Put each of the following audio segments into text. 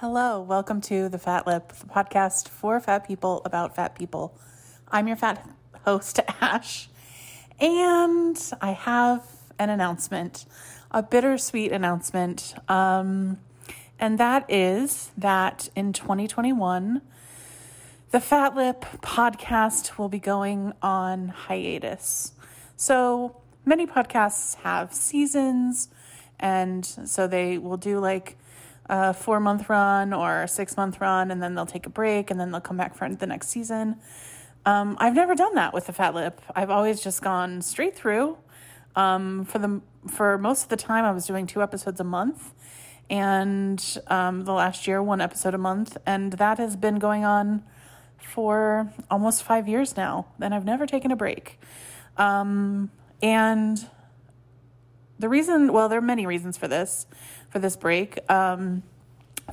Hello, welcome to the Fat Lip, the podcast for fat people about fat people. I'm your fat host, Ash, and I have an announcement, a bittersweet announcement. Um, and that is that in 2021, the Fat Lip podcast will be going on hiatus. So many podcasts have seasons, and so they will do like a four month run or a six month run, and then they'll take a break, and then they'll come back for the next season. Um, I've never done that with the Fat Lip. I've always just gone straight through. Um, for the for most of the time, I was doing two episodes a month, and um, the last year, one episode a month, and that has been going on for almost five years now, and I've never taken a break. Um, and the reason, well, there are many reasons for this, for this break. Um,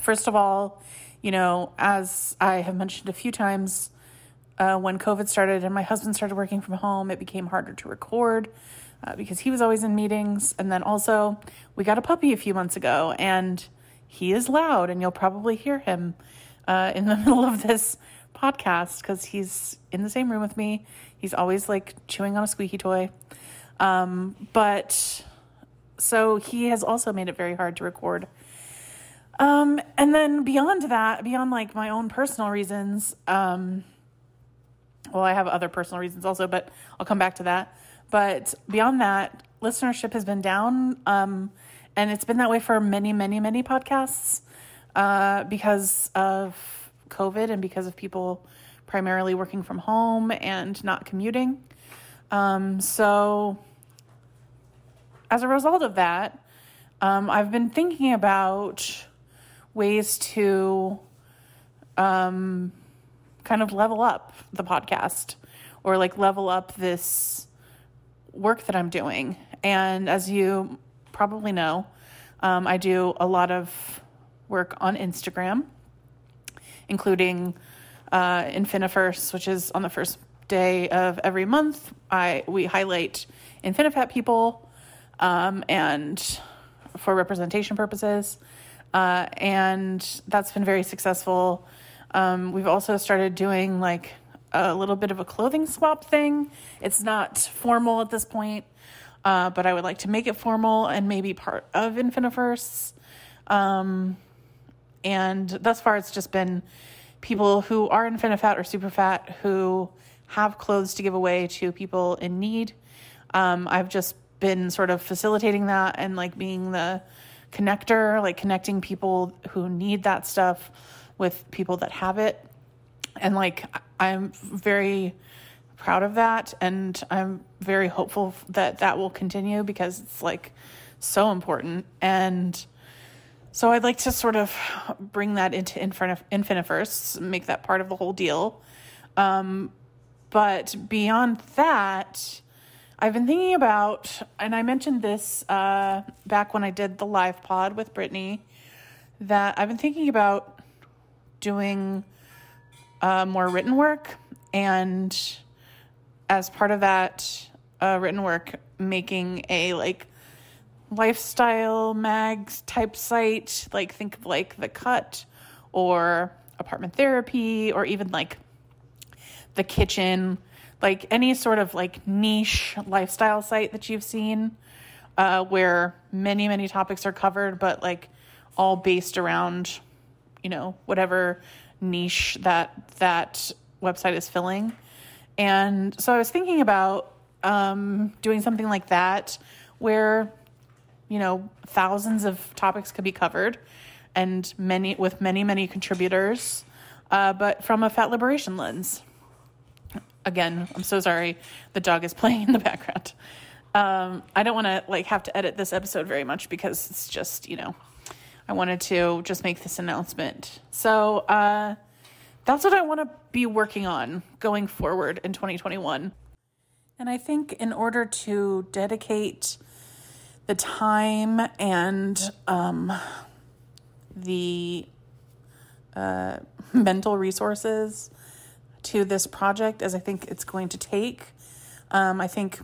first of all, you know, as I have mentioned a few times, uh, when COVID started and my husband started working from home, it became harder to record uh, because he was always in meetings. And then also, we got a puppy a few months ago, and he is loud, and you'll probably hear him uh, in the middle of this podcast because he's in the same room with me. He's always like chewing on a squeaky toy. Um, but so he has also made it very hard to record. Um, and then beyond that, beyond like my own personal reasons, um, well, I have other personal reasons also, but I'll come back to that. But beyond that, listenership has been down. Um, and it's been that way for many, many, many podcasts uh, because of COVID and because of people primarily working from home and not commuting. Um, so, as a result of that, um, I've been thinking about ways to um, kind of level up the podcast or like level up this work that I'm doing. And as you probably know, um, I do a lot of work on Instagram, including uh, Infiniverse, which is on the first day of every month. I we highlight Infinifat people, um, and for representation purposes, uh, and that's been very successful. Um, we've also started doing like a little bit of a clothing swap thing. It's not formal at this point, uh, but I would like to make it formal and maybe part of Infiniverse. Um, and thus far, it's just been people who are Infinifat or super fat who have clothes to give away to people in need. Um, I've just been sort of facilitating that and like being the connector, like connecting people who need that stuff with people that have it. And like, I'm very proud of that. And I'm very hopeful that that will continue because it's like so important. And so I'd like to sort of bring that into Infiniverse, make that part of the whole deal. Um, but beyond that, I've been thinking about, and I mentioned this uh, back when I did the live pod with Brittany, that I've been thinking about doing uh, more written work, and as part of that uh, written work, making a like lifestyle mags type site. Like think of like the Cut or Apartment Therapy, or even like the Kitchen, like any sort of like niche lifestyle site that you've seen, uh, where many many topics are covered, but like all based around, you know, whatever niche that that website is filling. And so I was thinking about um, doing something like that where, you know, thousands of topics could be covered and many with many, many contributors, uh, but from a fat liberation lens. Again, I'm so sorry. The dog is playing in the background. Um, I don't want to like have to edit this episode very much because it's just, you know, I wanted to just make this announcement. So, uh, that's what I want to be working on going forward in 2021. And I think in order to dedicate the time and um, the uh, mental resources to this project as I think it's going to take, um, I think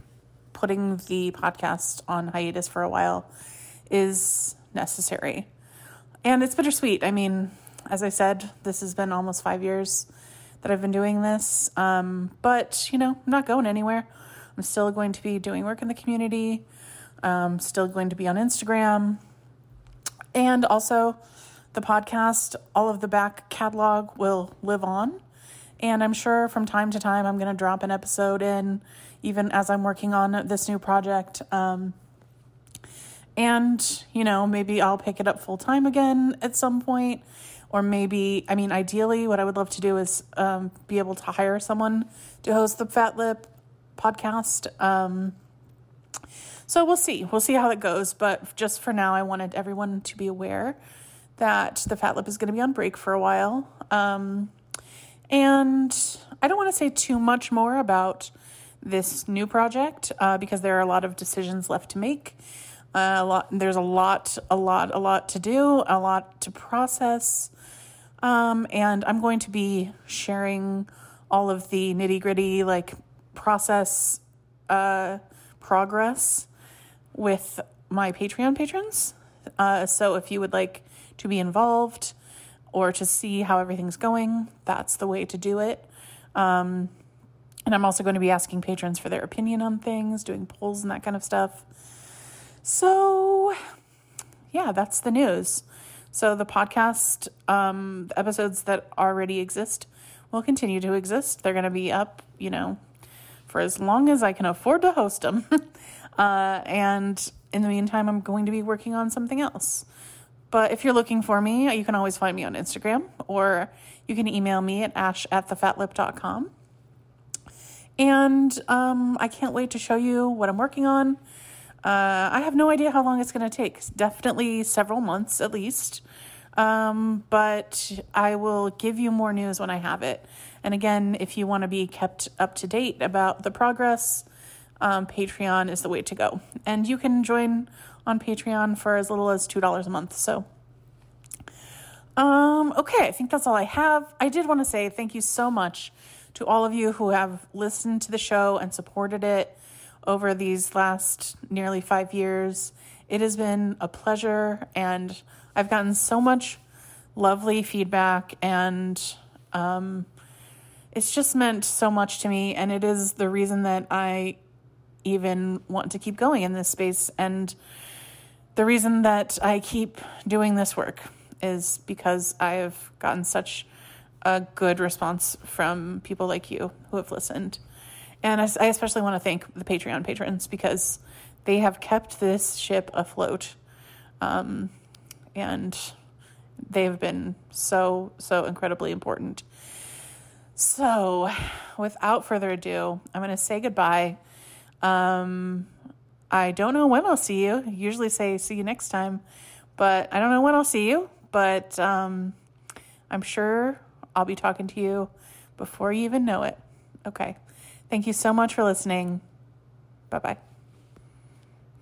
putting the podcast on hiatus for a while is necessary. And it's bittersweet. I mean, as I said, this has been almost five years that I've been doing this. Um, but, you know, I'm not going anywhere. I'm still going to be doing work in the community, um, still going to be on Instagram. And also, the podcast, all of the back catalog will live on. And I'm sure from time to time I'm going to drop an episode in, even as I'm working on this new project. Um, and, you know, maybe I'll pick it up full time again at some point. Or maybe, I mean, ideally, what I would love to do is um, be able to hire someone to host the Fat Lip podcast. Um, so we'll see. We'll see how it goes. But just for now, I wanted everyone to be aware that the Fat Lip is going to be on break for a while. Um, and I don't want to say too much more about this new project uh, because there are a lot of decisions left to make. Uh, a lot, there's a lot, a lot, a lot to do, a lot to process. Um, and I'm going to be sharing all of the nitty gritty, like process uh, progress with my Patreon patrons. Uh, so if you would like to be involved or to see how everything's going, that's the way to do it. Um, and I'm also going to be asking patrons for their opinion on things, doing polls and that kind of stuff. So, yeah, that's the news. So, the podcast, um, episodes that already exist will continue to exist. They're going to be up, you know, for as long as I can afford to host them. uh, and in the meantime, I'm going to be working on something else. But if you're looking for me, you can always find me on Instagram or you can email me at ash at thefatlip.com. And um, I can't wait to show you what I'm working on. Uh, I have no idea how long it's going to take. Definitely several months at least. Um, but I will give you more news when I have it. And again, if you want to be kept up to date about the progress, um, Patreon is the way to go. And you can join on Patreon for as little as $2 a month. So, um, okay, I think that's all I have. I did want to say thank you so much to all of you who have listened to the show and supported it over these last nearly five years. It has been a pleasure, and I've gotten so much lovely feedback, and um, it's just meant so much to me. And it is the reason that I even want to keep going in this space. And the reason that I keep doing this work is because I have gotten such a good response from people like you who have listened. And I, especially want to thank the Patreon patrons because they have kept this ship afloat. Um, and they've been so, so incredibly important. So, without further ado, I'm going to say goodbye. Um, I don't know when I'll see you. I usually say see you next time, but I don't know when I'll see you. But um, I'm sure I'll be talking to you before you even know it. Okay. Thank you so much for listening. Bye bye.